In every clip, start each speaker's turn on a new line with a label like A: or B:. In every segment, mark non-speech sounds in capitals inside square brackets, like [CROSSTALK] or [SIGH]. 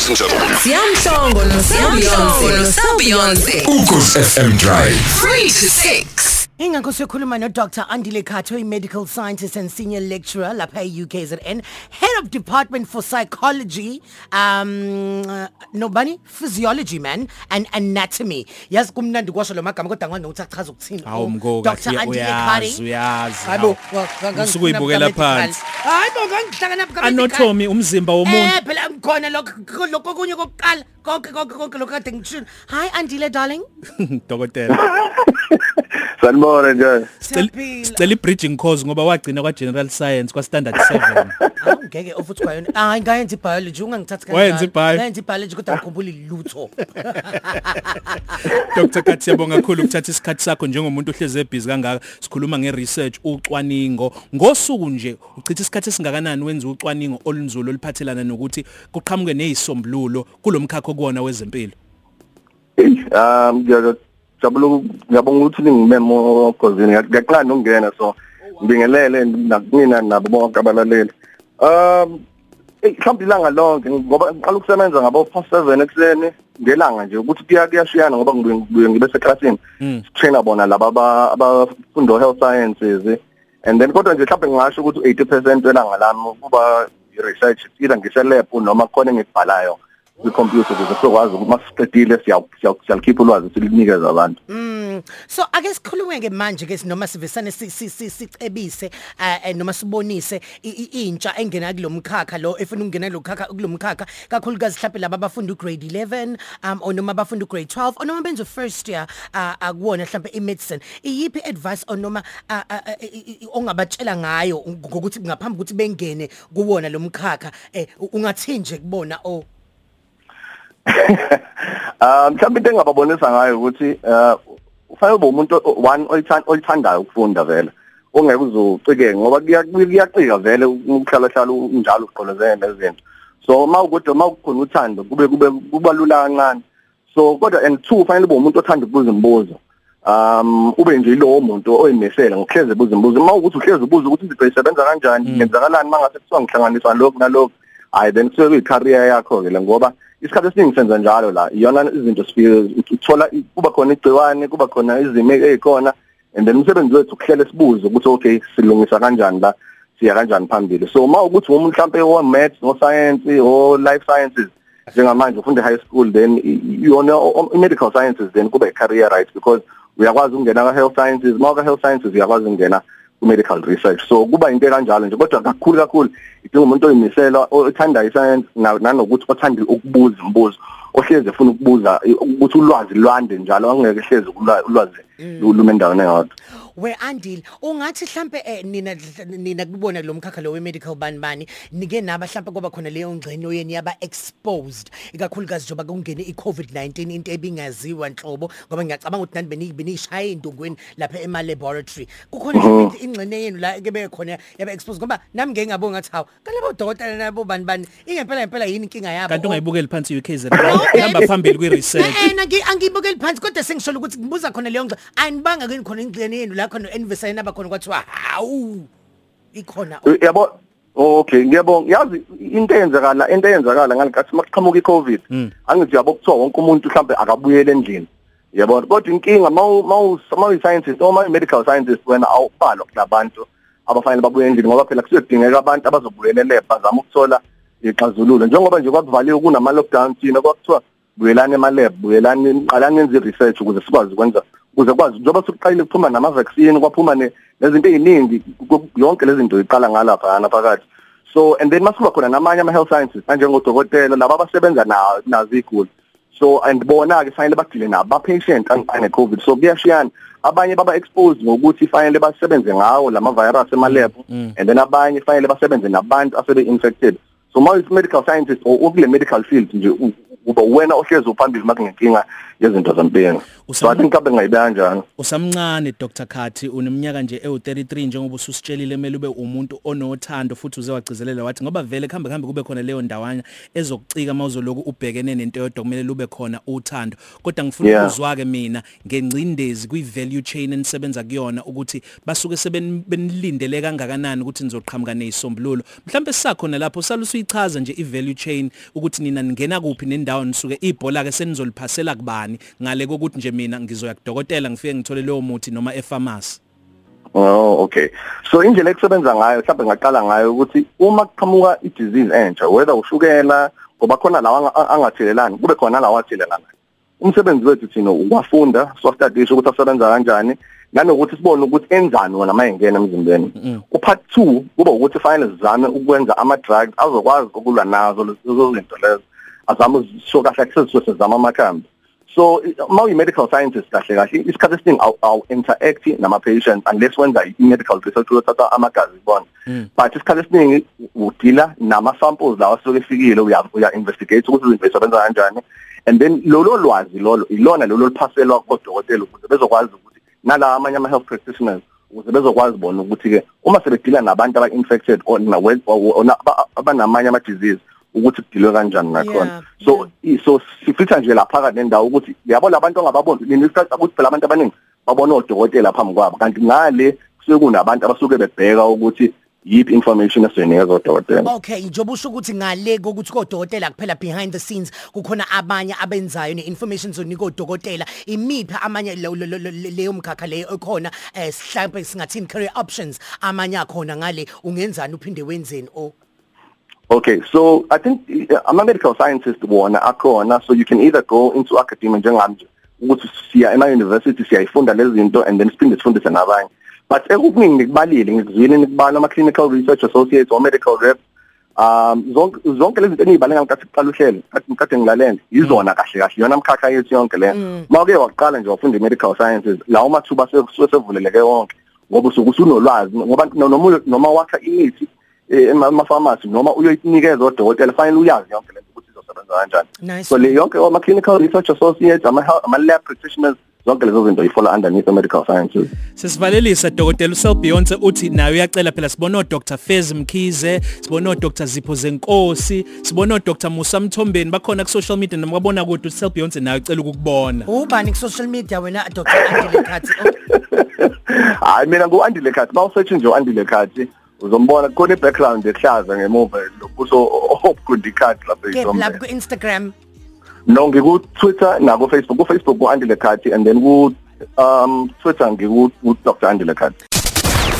A: Ladies and gentlemen,
B: Siyamhlongo noSiyamhlongo noSabeyonce.
A: Ukhosi FM Drive.
B: 3 to 6.
C: Ingakho sikhuluma no Dr Andile Khatho, a medical scientist and senior lecturer lapha e-UKZN, head of department for psychology, um uh, nobani physiology man and anatomy. Yazi kumnandi kwasho lo magama kodwa ngwane ukuthi achaza ukuthini.
D: Hawu mgo
C: Dr
D: kahle
C: Andile
D: uyazi
C: Khatho.
D: uyazi
C: Hayibo,
D: hawu. Usuke uyibukela phansi.
C: Hayibo ngangihlakana buka.
D: anatomy umzimba womuntu
C: Eh phela khona lokho lokho kunye kokuqala konke konke konke lokho kade ngishilo. Hi Andile darling. [LAUGHS]
D: dokotela [LAUGHS] [LAUGHS]
E: Sanibona nje.
C: Siyaphila.
D: sicela i-bridging course ngoba wagcina kwa general science kwa standard 7 [LAUGHS]
C: Hawu ngeke ofuthi kwayona. Hayi ngayenza ibiology ungangithathi kanjalo.
D: Wayenza i-bio?
C: Ngayenza ibiology kodwa ngikhumbula lutho. [LAUGHS]
D: Dr Kathi siyabonga kakhulu ukuthatha isikhathi sakho njengomuntu ohleze ebhizi kangaka sikhuluma ngeresearch ucwaningo ngosuku nje uchitha isikhathi esingakanani wenza ucwaningo olunzulu oluphathelana nokuthi kuqhamuke nezisombululo kulomkhakha okuwona wezempilo
E: Um ngiyajabula ngiyabonga ukuthi ningimemo kozini ngiyaqala nokungena so ngibingelele nakina nabo bonke abalaleli. Um eh mhlawumbe ilanga lonke ngoba ngiqala ukusebenza ngabo 7 ekseni ngelanga nje ukuthi kuya kuyashiyana ngoba ngibuye ngibe seclassini trainer bona laba aba- abafunda health sciences. And then kodwa nje mhlawumbe ngingasho ukuthi 80% welanga lami kuba i-research either ngise-lab noma khona engikubhalayo. Kwikhompyutha ukuze sizokwazi ukuthi masiqedile siyalikhipha ulwazi silinikeze abantu
C: Mm. So ake sikhulume ke manje ke noma sivesane si- si- si- sicebise eh, eh, noma sibonise i- i- intsha engena kulomkhakha lo efuna ukungena kulomkhakha kulomkhakha kakhulukazi mhlawumbe laba abafunda ugrade 11 um or noma abafunda ugrade 12 or noma benza first year uh, akuwona mhlawumbe imedicine iyiphi advice or noma ah, ah, ah, i- i- i- ongabatshela ngayo ngokuthi ngaphambi ukuthi bengene kuwona lomkhakha eh ungathi nje kubona oh [LAUGHS]
E: um mhlawumbe into engababonisa ngayo ukuthi uh ufanele ube umuntu o- one oyithanda oyithandayo ukufunda vele. Ongeke uzucike ngoba kuya- kuyacika vele ukuhlala hlala unjalo uqolozene nezinto so mawukude mawukhona uthando kube kube kubalula kancane. So kodwa and two ufanele ube umuntu othanda ukubuza imibuzo. Um ube nje lowo muntu oyimisela ngokuhleze buza imibuzo. Uma ukuthi uhleze ubuza ukuthi izinto zisebenza kanjani yenzakalani mangase kuthiwa ngihlanganiswa lokhu nalokhu hayi then kusuke kuyi-career yakho ke le ngoba isikhathi esiningi senza njalo la. Iyona izinto sifike uthola kuba khona igciwane kuba khona izimo ezikhona and then umsebenzi wethu kuhlele sibuze ukuthi okay silungisa kanjani la siya kanjani phambili. So uma ukuthi umuntu mhlambe o maths no science o life sciences njengamanje ufunda high school then i- iyona o- o- i-medical sciences then kuba i-career right? Because uyakwazi ukungena ka-health sciences. Ma ka-health sciences uyakwazi ukungena ku-medical research. So kuba into kanjalo nje kodwa kakhulu kakhulu idinga umuntu oyimisela othanda i-science na- nanokuthi othanda ukubuza imibuzo ohlezi efuna ukubuza i- ukuthi ulwazi lwande njalo angeke hlezi ulwa- ulwazi lume endaweni eyodwa.
C: We andile ungathi mhlambe eh, nina nina kubona lo mkhakha lo we medical bani bani nike naba mhlambe kuba khona leyo ngceno yeni yaba exposed ikakhulukazi njoba kungene iCovid-19 into ebingaziwa nhlobo ngoba ngiyacabanga ukuthi nani beni benishaya indongweni lapha ema laboratory kukhona mhlambe ingcene yenu la ke bekhona yaba exposed ngoba nami ngeke ngabonga ngathi hawo kalabo dokotela nabo bani bani ingempela ngempela yini inkinga yabo?
D: Kanti ungayibukeli phansi UKZ
C: Okay.
D: hamba phambili kwi-research.
C: Eh na angibukeli phansi kodwa sengisho ukuthi ngibuza khona leyo ngxa anibanga kini khona ingcene yenu la khona anniversary naba khona kwathiwa hawu ikhona
E: Eh, yabo okay ngiyabonga yazi into eyenzakala into eyenzakala ngalikathi makuqhamuka iCovid angithi yabo kuthiwa wonke umuntu mhlambe akabuyele endlini. Yabo kodwa inkinga mawu mawu scientist noma medical scientist wena awubhalwa kulabantu abafanele babuye endlini ngoba phela kusiyodingeka abantu abazobuyela elab bazama ukuthola ixazululo. Njengoba nje kwakuvaliwe kunama lockdown thina kwakuthiwa buyelani emalab buyelani qalani nenze research ukuze sikwazi ukwenza ukuze kwazi njengoba sokuqalile kuphuma nama vaccine kwaphuma ne- nezinto eziningi ku- yonke lezi zinto iqala ngalapha phakathi. So and then masuba khona namanye ama health sciences kanjengodokotela laba abasebenza na- nazo iguli so and bona ke fanele badile nabo ba patient angane covid so kuyashiyana. Abanye baba exposed ngokuthi fanele basebenze ngawo lama virus ema lab and then abanye fanele basebenze nabantu asebe infected so ma medical scientist or ukule medical field nje u- uba wena ohlezi uphambili makunenkinga yezinto zempilo so
D: Usam-
E: i think kabe ngayibeka kanjalo
D: usamncane Dr Khathi uneminyaka nje ewu33 njengoba ususitshelile kumele ube umuntu onothando futhi uze wagcizelela wathi ngoba vele khambe khambe kube khona leyo ndawanya ezokucika mawuzoloku ubhekene nento yodwa kumele ube khona uthando. Kodwa ngifuna
E: Yeah.
D: ukuzwa ke mina ngengcindezi kwi value chain enisebenza kuyona ukuthi basuke sebenilindele kangakanani ukuthi nizoqhamuka nezisombululo mhlawumbe sisakhona lapho salusiyichaza nje i value chain ukuthi nina ningena kuphi nendawo nisuke ibhola ke senizoliphasela kubani ngale kokuthi nje mina ngizoya kudokotela ngifike ngithole leyo muthi noma epharmacy
E: Oh okay. So indlela ekusebenza ngayo mhlawumbe ngaqala ngayo ukuthi uma kuqhamuka i-disease entsha whether ushukela ngoba khona lawa anga- angathelelani kube khona lawa athelelana. Umsebenzi wethu thina ukwafunda so studies ukuthi asebenza kanjani nanokuthi sibone ukuthi enzani wona mayengena emzimbeni. Upart 2 kuba ukuthi finally sizame ukwenza ama drugs azokwazi ukulwa nazo lezo zinto lezo. Azame ukuzisho kahle kahle sesizama amakhambi. So ma uyi medical scientist kahle kahle isikhathi esiningi aw aw interact nama patients unless wenza i medical research uyothatha amagazi ibona but isikhathi esiningi udila nama samples lawa asuke efikile uya uya investigate ukuthi izinto zisebenza kanjani and then lolo lwazi lolo ilona lolo liphaselwa kodokotela ukuze bezokwazi ukuthi nala amanye ama health practitioners ukuze bezokwazi bona ukuthi ke uma sebedila nabantu aba infected or na abanamanye ama disease ukuthi kudilwe kanjani nakhona so so sifitha nje lapha ka nendawo ukuthi yabo labantu angababoni nini isikhathi ukuthi phela abantu abaningi babona odokotela phambi kwabo. Kanti ngale kusuke kunabantu abasuke bebheka ukuthi yiphi information esinikeza odokotela
C: Okay njoba usho ukuthi ngale kokuthi kodokotela kuphela behind the scenes kukhona abanye abenzayo neinformation zonika odokotela imiphi amanye leyo mkhakha leyo ekhona eh mhlawumbe singathini career options amanye akhona ngale ungenzani uphinde wenzeni o
E: Okay, so I think uh, I'm a medical scientist wona akhona so you can either go into academia njengami nje ukuthi siya ema university siyayifunda lezi zinto and then siphinde sifundise nabanye. But ekukuningi ngikubalile ngikuzwile nikubala ama clinical research associates or medical reps um zonke zonke lezi zinto enizibale ngenkathi siqala uhlelo kathi ngikade ngilalele izona kahle kahle yona mkhakha yethu yonke le. Mawuke waqala nje wafunda medical sciences lawo mathuba sesevuleleke wonke ngoba usuke usunolwazi ngoba noma noma wakha imithi ema-pharmacy noma uyoyinikeza odokotela fanele uyazi yonke lento ukuthi izosebenza kanjani.
C: Nice.
E: so le yonke ama clinical research associates ama health- ama lab practitioners zonke lezo zinto yifola underneath the medical sciences.
D: Sesivalelisa Dr Usel Beyonce uthi nayo uyacela phela sibona uDr Fez Mkhize sibona uDr Zipho Zenkosi sibona uDr Musa Mthombeni bakhona ku social media noma babona ukuthi Usel Beyonce nayo ucela ukukubona.
C: Ubani ku social media wena Dr Andile Khathi? Oh, [LAUGHS]
E: hayi mina ngu-andile khathi ma usearch nje u-andile khathi. Uzombona kukhona i-background ehlaza ngemuva lokuso obugundi khathi lapha
C: ke
E: eSombeni.
C: lapha ku Instagram
E: no ngiku-twitter naku-facebook ku-facebook ku-andile khathi and then ku um twitter ngiku-dr andile khathi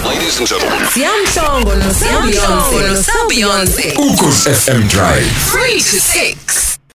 B: Ladies and gentlemen. Siyamhlongo no Siyamhlongo no Siyamhlongo.
A: Ukhosi FM Drive.
B: 3 to 6.